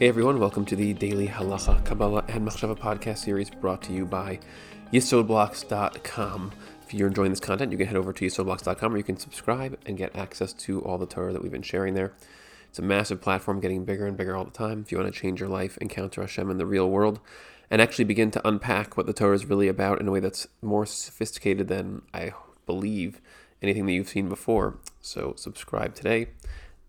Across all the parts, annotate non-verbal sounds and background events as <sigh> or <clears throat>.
Hey everyone, welcome to the daily Halacha, Kabbalah, and Machshava podcast series brought to you by YesodBlocks.com. If you're enjoying this content, you can head over to YesodBlocks.com where you can subscribe and get access to all the Torah that we've been sharing there. It's a massive platform getting bigger and bigger all the time. If you want to change your life, encounter Hashem in the real world, and actually begin to unpack what the Torah is really about in a way that's more sophisticated than I believe anything that you've seen before. So subscribe today.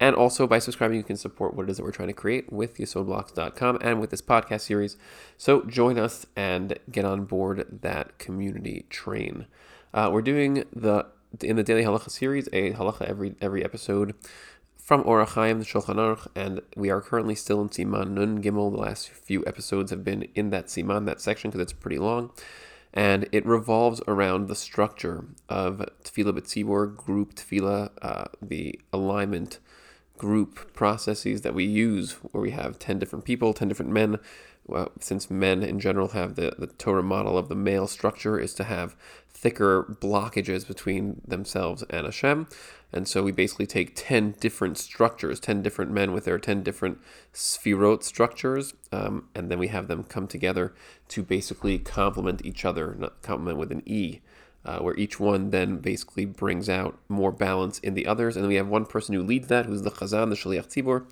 And also by subscribing, you can support what it is that we're trying to create with YesodBlocks.com and with this podcast series. So join us and get on board that community train. Uh, we're doing the in the daily halacha series a halacha every every episode from Orach Chaim, the Shulchan Aruch, and we are currently still in Siman Nun Gimel. The last few episodes have been in that Siman, that section, because it's pretty long. And it revolves around the structure of Tefillah B'tzibor, group Tefillah, uh, the alignment group processes that we use where we have 10 different people, 10 different men. Well, since men in general have the, the Torah model of the male structure is to have thicker blockages between themselves and Hashem. And so we basically take 10 different structures, 10 different men with their 10 different sphirot structures, um, and then we have them come together to basically complement each other, not complement with an E uh, where each one then basically brings out more balance in the others. And then we have one person who leads that, who's the Chazan, the Shaliach Tzibor,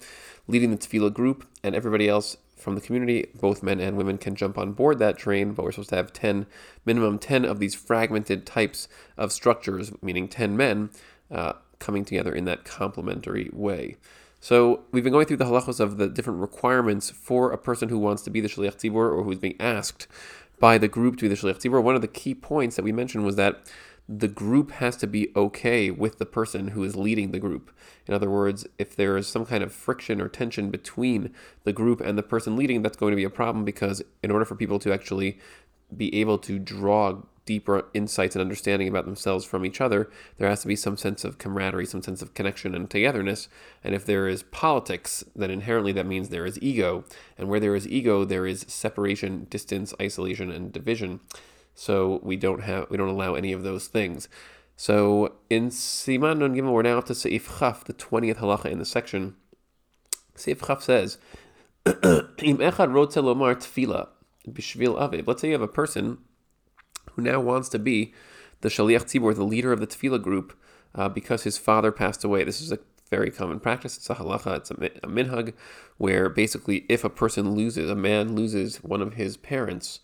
leading the Tefillah group, and everybody else from the community, both men and women, can jump on board that train. But we're supposed to have 10, minimum 10 of these fragmented types of structures, meaning 10 men, uh, coming together in that complementary way. So we've been going through the halachos of the different requirements for a person who wants to be the shaliach tzibur or who's being asked by the group to be the Shaliach Tzibur, one of the key points that we mentioned was that the group has to be okay with the person who is leading the group. In other words, if there is some kind of friction or tension between the group and the person leading, that's going to be a problem because in order for people to actually be able to draw deeper insights and understanding about themselves from each other, there has to be some sense of camaraderie, some sense of connection and togetherness. And if there is politics, then inherently that means there is ego. And where there is ego, there is separation, distance, isolation, and division. So we don't have we don't allow any of those things. So in Siman Nun Gimel, we're now up to Seif Chaf, the 20th halacha in the section. Seif Chaf says, <clears throat> Im echad rotze lomar tefila b'shvil aviv. Let's say you have a person who now wants to be the Shaliach Tzibor, the leader of the Tefillah group, uh, because his father passed away. This is a very common practice. It's a halacha, it's a, a minhag, where basically if a person loses, a man loses one of his parents,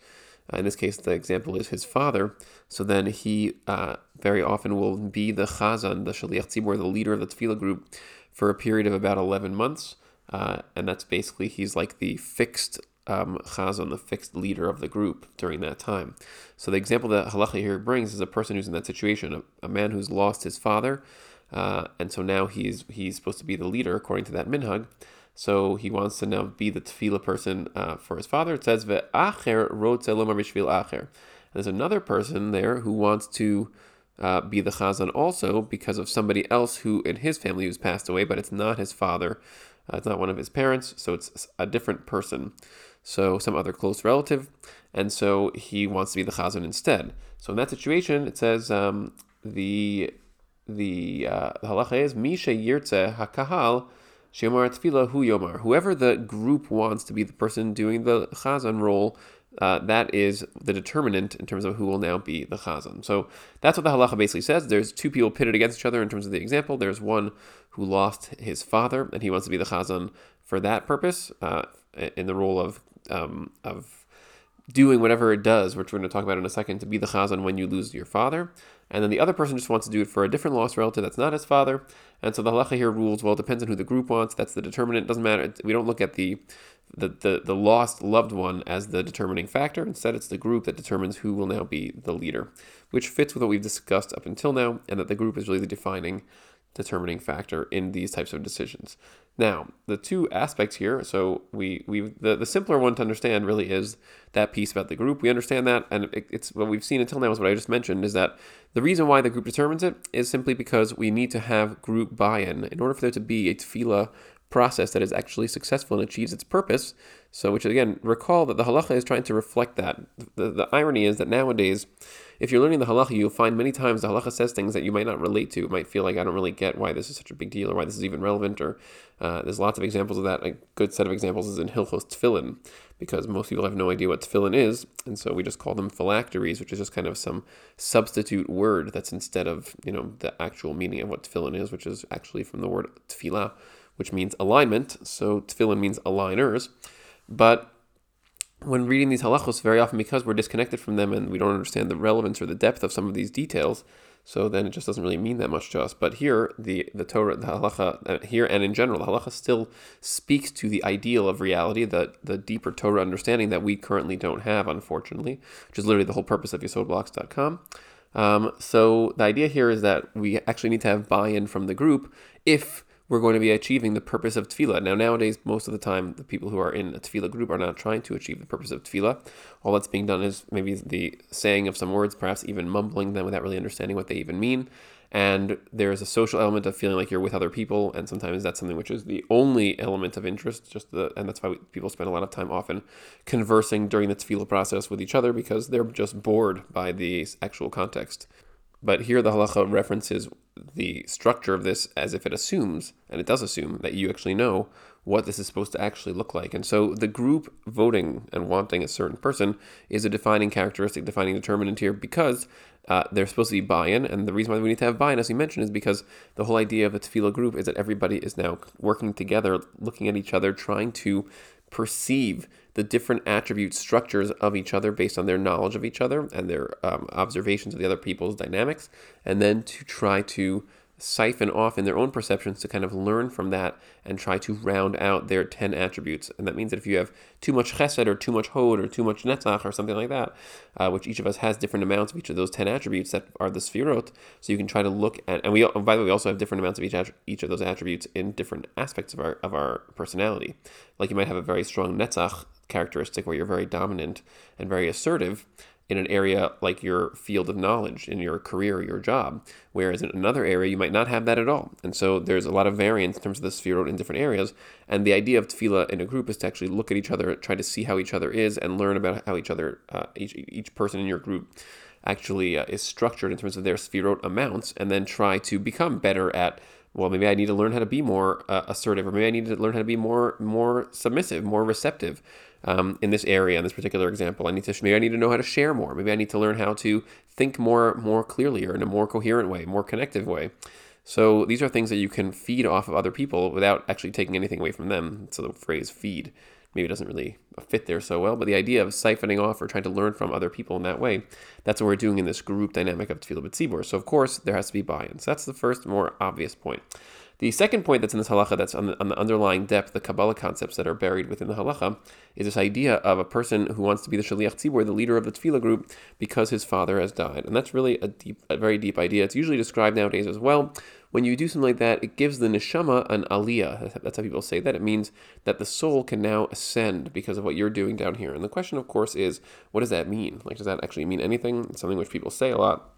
uh, in this case, the example is his father. So then he uh, very often will be the chazan, the shaliach tzibur, the leader of the tefillah group, for a period of about 11 months. Uh, and that's basically, he's like the fixed um, chazan, the fixed leader of the group during that time. So the example that halacha here brings is a person who's in that situation, a, a man who's lost his father, uh, and so now he's he's supposed to be the leader according to that minhag. So he wants to now be the tefillah person uh, for his father. It says ve'acher acher. There's another person there who wants to uh, be the chazan also because of somebody else who in his family who's passed away, but it's not his father. Uh, it's not one of his parents, so it's a different person so some other close relative, and so he wants to be the chazan instead. So in that situation, it says um, the the, uh, halacha is misha yirtze hakahal shemar tefillah hu yomar. Whoever the group wants to be the person doing the chazan role, uh, that is the determinant in terms of who will now be the chazan. So that's what the halacha basically says. There's two people pitted against each other in terms of the example. There's one who lost his father, and he wants to be the chazan for that purpose, uh, in the role of um, of doing whatever it does, which we're going to talk about in a second, to be the chazan when you lose your father. And then the other person just wants to do it for a different lost relative that's not his father. And so the halacha here rules, well, it depends on who the group wants. That's the determinant. It doesn't matter. We don't look at the, the, the, the lost loved one as the determining factor. Instead, it's the group that determines who will now be the leader, which fits with what we've discussed up until now, and that the group is really the defining determining factor in these types of decisions. Now, the two aspects here, so we we the, the simpler one to understand really is that piece about the group. We understand that, and it, it's what we've seen until now is what I just mentioned is that the reason why the group determines it is simply because we need to have group buy-in in order for there to be a tefillah process that is actually successful and achieves its purpose. So, which again, recall that the halacha is trying to reflect that. The, the irony is that nowadays, if you're learning the halacha, you'll find many times the halacha says things that you might not relate to. It might feel like I don't really get why this is such a big deal or why this is even relevant. Or uh, there's lots of examples of that. A good set of examples is in Hilchos Tefillin, because most people have no idea what tefillin is, and so we just call them phylacteries, which is just kind of some substitute word that's instead of you know the actual meaning of what tefillin is, which is actually from the word tefillah, which means alignment. So tefillin means aligners, but when reading these halachos, very often because we're disconnected from them and we don't understand the relevance or the depth of some of these details, so then it just doesn't really mean that much to us. But here, the the Torah, the halacha, uh, here and in general, the halacha still speaks to the ideal of reality, the the deeper Torah understanding that we currently don't have, unfortunately, which is literally the whole purpose of YesodBlocks.com. Um, so the idea here is that we actually need to have buy-in from the group if we're going to be achieving the purpose of tefillah. Now, nowadays, most of the time, the people who are in a tefillah group are not trying to achieve the purpose of tefillah. All that's being done is maybe the saying of some words, perhaps even mumbling them without really understanding what they even mean. And there is a social element of feeling like you're with other people, and sometimes that's something which is the only element of interest. Just the, and that's why we, people spend a lot of time often conversing during the tefillah process with each other because they're just bored by the actual context. But here the halacha references the structure of this as if it assumes, and it does assume, that you actually know what this is supposed to actually look like. And so the group voting and wanting a certain person is a defining characteristic, defining determinant here because uh, there's supposed to be buy-in, and the reason why we need to have buy-in, as we mentioned, is because the whole idea of a tefillah group is that everybody is now working together, looking at each other, trying to perceive the different attribute structures of each other based on their knowledge of each other and their um, observations of the other people's dynamics, and then to try to siphon off in their own perceptions to kind of learn from that and try to round out their 10 attributes. And that means that if you have too much chesed or too much hod or too much netzach or something like that, uh, which each of us has different amounts of each of those 10 attributes that are the sfirot, so you can try to look at, and we, by the way, we also have different amounts of each, each of those attributes in different aspects of our, of our personality. Like you might have a very strong netzach characteristic where you're very dominant and very assertive in an area like your field of knowledge, in your career, your job, whereas in another area you might not have that at all. And so there's a lot of variance in terms of the sphere in different areas. And the idea of tefillah in a group is to actually look at each other, try to see how each other is, and learn about how each other, uh, each, each person in your group actually uh, is structured in terms of their sefirot amounts, and then try to become better at well, maybe I need to learn how to be more uh, assertive, or maybe I need to learn how to be more more submissive, more receptive um, in this area. In this particular example, I need to maybe I need to know how to share more. Maybe I need to learn how to think more more clearly or in a more coherent way, more connective way. So these are things that you can feed off of other people without actually taking anything away from them. So the phrase "feed" maybe doesn't really fit there so well, but the idea of siphoning off or trying to learn from other people in that way, that's what we're doing in this group dynamic of Tefillah B'tzibur. So of course, there has to be buy-in. So that's the first more obvious point. The second point that's in this halacha, that's on the, on the underlying depth, the Kabbalah concepts that are buried within the halacha, is this idea of a person who wants to be the shaliach tzibur, the leader of the tefillah group, because his father has died, and that's really a deep, a very deep idea. It's usually described nowadays as well. When you do something like that, it gives the neshama an aliyah. That's how people say that. It means that the soul can now ascend because of what you're doing down here. And the question, of course, is what does that mean? Like, does that actually mean anything? It's something which people say a lot.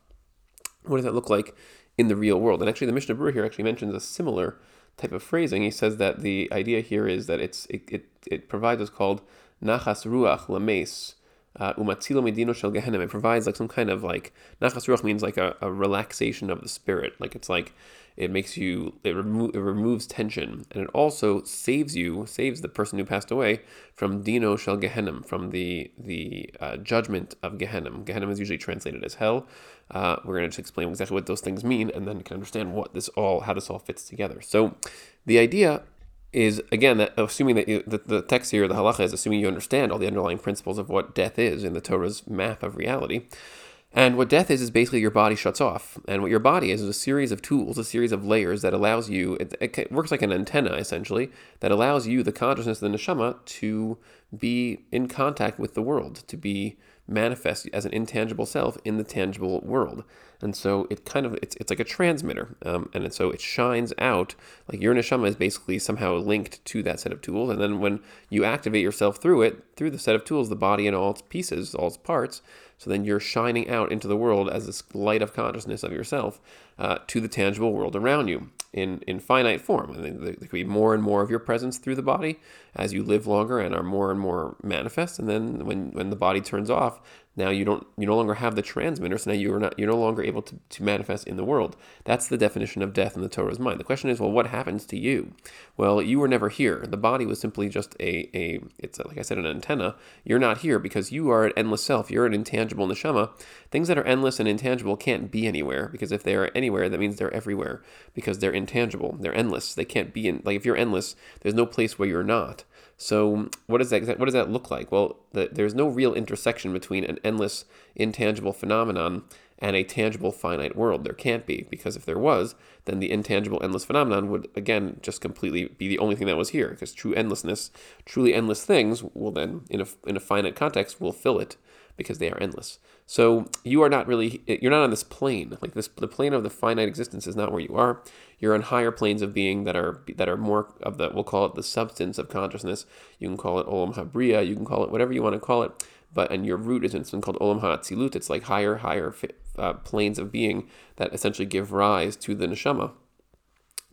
What does that look like in the real world. And actually, the Mishnah Berurah here actually mentions a similar type of phrasing. He says that the idea here is that it's it, it, it provides what's called nachas ruach lames. Uh, umatzilo medino shel gehenim. It provides like some kind of like nachas ruach means like a, a relaxation of the spirit. Like it's like it makes you it, remo- it removes tension and it also saves you saves the person who passed away from dino shel gehenim from the the uh, judgment of gehenim. Gehenim is usually translated as hell. Uh, we're going to explain exactly what those things mean, and then you can understand what this all, how this all fits together. So, the idea is again that assuming that you, the, text here, the halacha, is assuming you understand all the underlying principles of what death is in the Torah's map of reality. And what death is is basically your body shuts off, and what your body is is a series of tools, a series of layers that allows you. It, it works like an antenna essentially that allows you, the consciousness of the neshama, to be in contact with the world, to be manifest as an intangible self in the tangible world. And so it kind of it's, it's like a transmitter, um, and so it shines out like your neshama is basically somehow linked to that set of tools. And then when you activate yourself through it, through the set of tools, the body and all its pieces, all its parts, so then you're shining out into the world as this light of consciousness of yourself. uh, to the tangible world around you in, in finite form. And there could be more and more of your presence through the body as you live longer and are more and more manifest. And then when, when the body turns off, now you don't you no longer have the transmitter, so now you're not you're no longer able to, to manifest in the world. That's the definition of death in the Torah's mind. The question is, well, what happens to you? Well, you were never here. The body was simply just a a it's a, like I said, an antenna. You're not here because you are an endless self. You're an intangible neshama. Things that are endless and intangible can't be anywhere because if they are anywhere, that means they're everywhere because they're intangible. They're endless. They can't be in like if you're endless, there's no place where you're not. So what does that what does that look like? Well, the, there's no real intersection between an endless intangible phenomenon and a tangible finite world. There can't be because if there was, then the intangible endless phenomenon would again just completely be the only thing that was here because true endlessness, truly endless things will then in a in a finite context will fill it because they are endless. So you are not really you're not on this plane. Like this the plane of the finite existence is not where you are. You're on higher planes of being that are that are more of the we'll call it the substance of consciousness. You can call it Olam Habriya, you can call it whatever you want to call it. But and your root is in something called Olam Ha'atzilut. It's like higher higher uh, planes of being that essentially give rise to the neshama.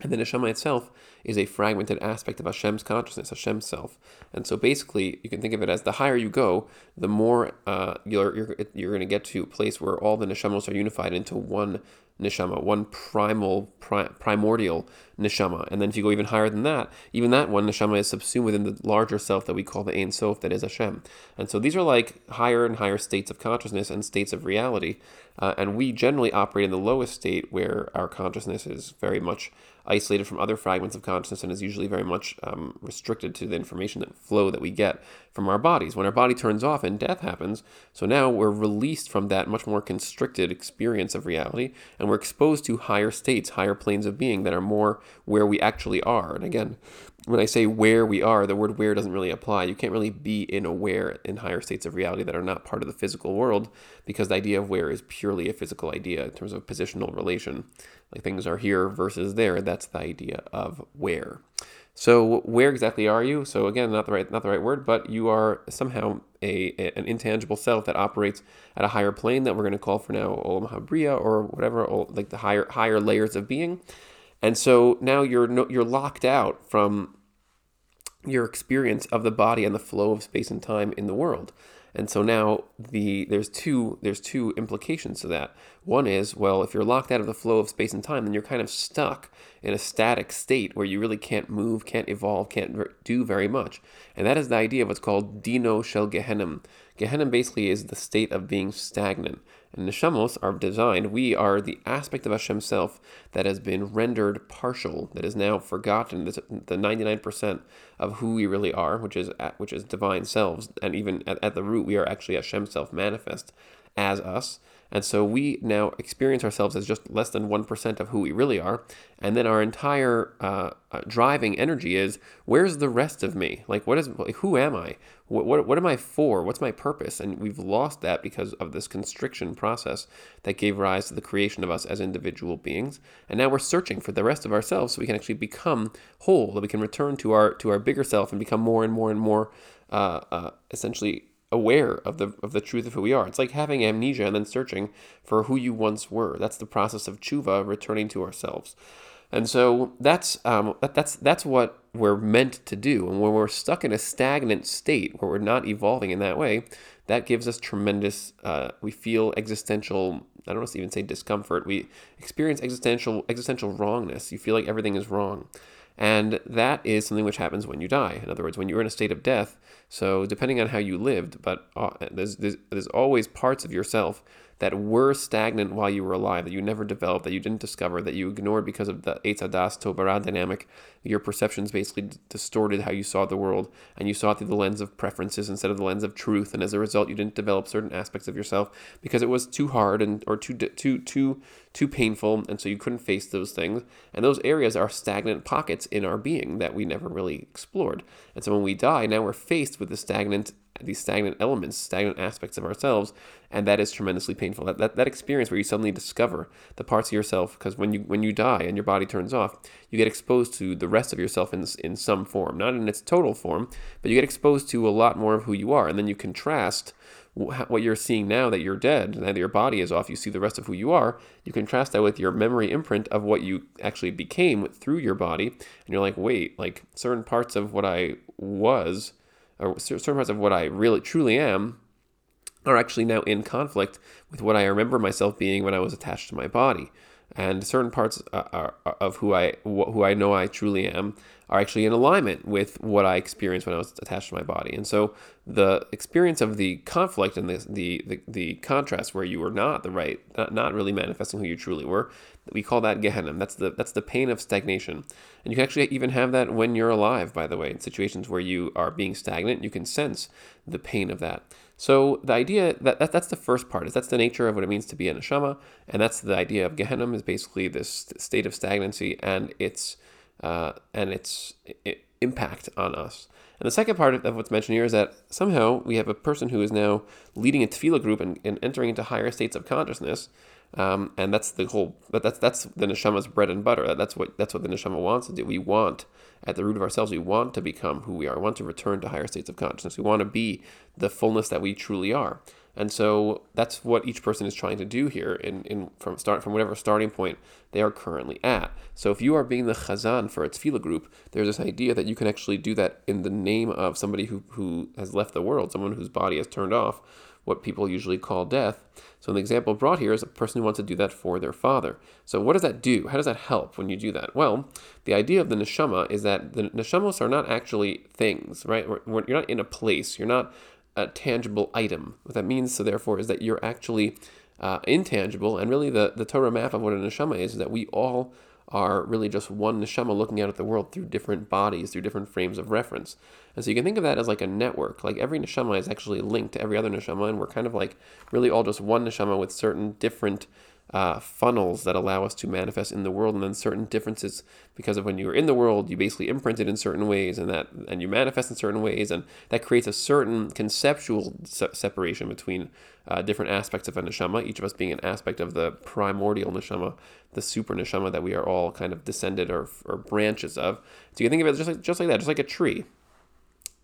And the neshama itself is a fragmented aspect of Hashem's consciousness, Hashem's self. And so basically, you can think of it as the higher you go, the more uh, you're, you're, you're going to get to a place where all the neshamos are unified into one neshama, one primal, pri- primordial neshama. And then if you go even higher than that, even that one neshama is subsumed within the larger self that we call the Ein Sof, that is Hashem. And so these are like higher and higher states of consciousness and states of reality. Uh, and we generally operate in the lowest state where our consciousness is very much isolated from other fragments of consciousness and is usually very much um, restricted to the information that flow that we get from our bodies. When our body turns off and death happens, so now we're released from that much more constricted experience of reality and we're exposed to higher states, higher planes of being that are more where we actually are. And again, when I say where we are, the word where doesn't really apply. You can't really be in a where in higher states of reality that are not part of the physical world because the idea of where is purely a physical idea in terms of positional relation. Like things are here versus there. That's the idea of where. So where exactly are you? So again, not the right not the right word, but you are somehow a, a an intangible self that operates at a higher plane that we're going to call for now Olam Habriya or whatever, like the higher higher layers of being. And so now you're no, you're locked out from your experience of the body and the flow of space and time in the world. And so now the there's two there's two implications to that. One is, well, if you're locked out of the flow of space and time, then you're kind of stuck in a static state where you really can't move, can't evolve, can't do very much. And that is the idea of what's called dino shel gehenim. Gehenim basically is the state of being stagnant. And neshamos are designed, we are the aspect of Hashem's self that has been rendered partial, that is now forgotten, the 99% of who we really are, which is which is divine selves. And even at, at the root, we are actually Hashem's self manifest as us. And so we now experience ourselves as just less than 1% of who we really are. And then our entire uh, uh, driving energy is where's the rest of me? Like, what is, like, who am I? What, what, what am I for? What's my purpose? And we've lost that because of this constriction process that gave rise to the creation of us as individual beings. And now we're searching for the rest of ourselves so we can actually become whole, that we can return to our, to our bigger self and become more and more and more uh, uh essentially aware of the of the truth of who we are. It's like having amnesia and then searching for who you once were. That's the process of tshuva, returning to ourselves. And so that's um, that, that's that's what we're meant to do. And when we're stuck in a stagnant state where we're not evolving in that way, that gives us tremendous. Uh, we feel existential. I don't even say discomfort. We experience existential existential wrongness. You feel like everything is wrong. And that is something which happens when you die. In other words, when you're in a state of death. So, depending on how you lived, but uh, there's, there's, there's always parts of yourself that were stagnant while you were alive, that you never developed, that you didn't discover, that you ignored because of the Eitz Hadas Tov dynamic. Your perceptions basically distorted how you saw the world, and you saw it through the lens of preferences instead of the lens of truth. And as a result, you didn't develop certain aspects of yourself because it was too hard and or too too too too painful, and so you couldn't face those things. And those areas are stagnant pockets in our being that we never really explored. And so when we die, now we're faced with the stagnant these stagnant elements, stagnant aspects of ourselves, and that is tremendously painful. That, that, that experience where you suddenly discover the parts of yourself, because when you when you die and your body turns off, you get exposed to the rest of yourself in in some form, not in its total form, but you get exposed to a lot more of who you are, and then you contrast what you're seeing now that you're dead, now that your body is off, you see the rest of who you are. You contrast that with your memory imprint of what you actually became through your body, and you're like, wait, like certain parts of what I was, or certain parts of what I really truly am, are actually now in conflict with what I remember myself being when I was attached to my body and certain parts uh, of who I who I know I truly am are actually in alignment with what I experienced when I was attached to my body. And so the experience of the conflict and the the the, the contrast where you were not the right, not, not really manifesting who you truly were, we call that Gehenna. That's the that's the pain of stagnation. And you can actually even have that when you're alive, by the way, in situations where you are being stagnant, you can sense the pain of that. So the idea that, that that's the first part is that's the nature of what it means to be a neshama, and that's the idea of Gehenna is basically this state of stagnancy and its uh, and its impact on us. And the second part of what's mentioned here is that somehow we have a person who is now leading a tefillah group and, and entering into higher states of consciousness, um, and that's the whole. That's that's the neshama's bread and butter. That's what that's what the neshama wants to do. We want at the root of ourselves. We want to become who we are. We want to return to higher states of consciousness. We want to be the fullness that we truly are. And so that's what each person is trying to do here in, in from start from whatever starting point they are currently at. So if you are being the chazan for a tefillah group, there's this idea that you can actually do that in the name of somebody who, who has left the world, someone whose body has turned off, what people usually call death. So the example brought here is a person who wants to do that for their father. So what does that do? How does that help when you do that? Well, the idea of the neshama is that the neshamos are not actually things, right? You're not in a place. You're not a tangible item. What that means, so therefore, is that you're actually uh, intangible. And really, the, the Torah map of what a neshama is, is that we all are really just one neshama looking out at the world through different bodies, through different frames of reference. And so you can think of that as like a network. Like every neshama is actually linked to every other neshama, and we're kind of like really all just one neshama with certain different uh, funnels that allow us to manifest in the world, and then certain differences because of when you are in the world, you basically imprinted in certain ways, and that and you manifest in certain ways, and that creates a certain conceptual se- separation between uh, different aspects of a neshama. Each of us being an aspect of the primordial neshama, the super neshama that we are all kind of descended or, or branches of. So you can think of it just like just like that, just like a tree.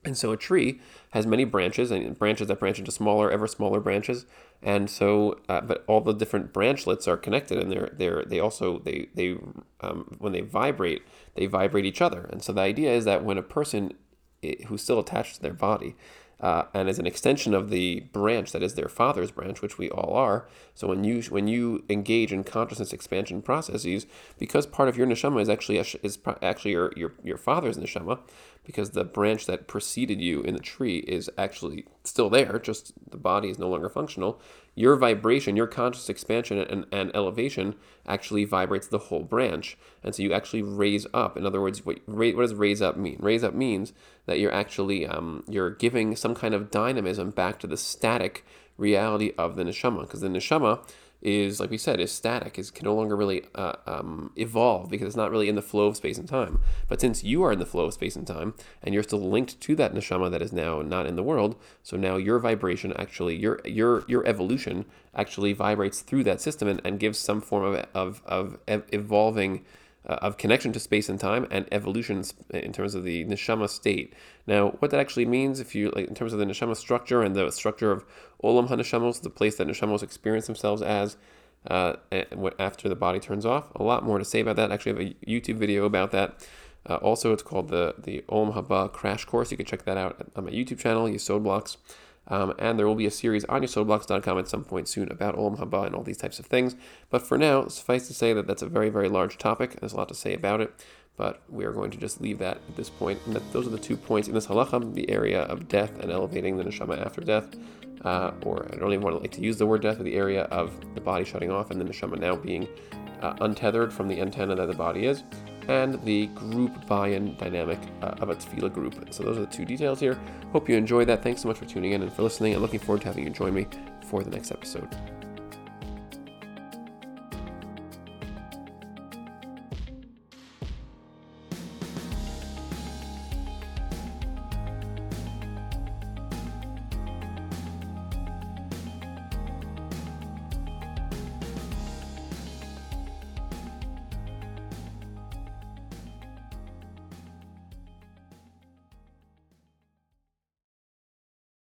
And so a tree has many branches and branches that branch into smaller, ever smaller branches. And so, uh, but all the different branchlets are connected, and they're they're they also they they um, when they vibrate, they vibrate each other. And so the idea is that when a person who's still attached to their body uh, and is an extension of the branch that is their father's branch, which we all are. So when you when you engage in consciousness expansion processes, because part of your neshama is actually is actually your your, your father's neshama, because the branch that preceded you in the tree is actually still there, just the body is no longer functional your vibration, your conscious expansion and, and elevation actually vibrates the whole branch. And so you actually raise up. In other words, what, what does raise up mean? Raise up means that you're actually um, you're giving some kind of dynamism back to the static reality of the neshama. Because the neshama is, like we said, is static, is can no longer really uh, um, evolve because it's not really in the flow of space and time. But since you are in the flow of space and time, and you're still linked to that neshama that is now not in the world, so now your vibration actually, your your your evolution actually vibrates through that system and, and gives some form of of, of evolving uh, of connection to space and time and evolution in terms of the neshama state. Now, what that actually means, if you like, in terms of the neshama structure and the structure of olam haneshamos, the place that neshamos experience themselves as uh, after the body turns off, a lot more to say about that. Actually, I have a YouTube video about that. Uh, also, it's called the the Olam Haba Crash Course. You can check that out on my YouTube channel, Yesod Blocks. Um, and there will be a series on yesodblocks.com at some point soon about Olam Haba and all these types of things. But for now, suffice to say that that's a very, very large topic. There's a lot to say about it. But we are going to just leave that at this point. And that, those are the two points in this halacha the area of death and elevating the neshama after death. Uh, or I don't even want to like to use the word death, but the area of the body shutting off and the neshama now being uh, untethered from the antenna that the body is and the group buy-in dynamic uh, of a tefillah group. So those are the two details here. Hope you enjoyed that. Thanks so much for tuning in and for listening. I'm looking forward to having you join me for the next episode.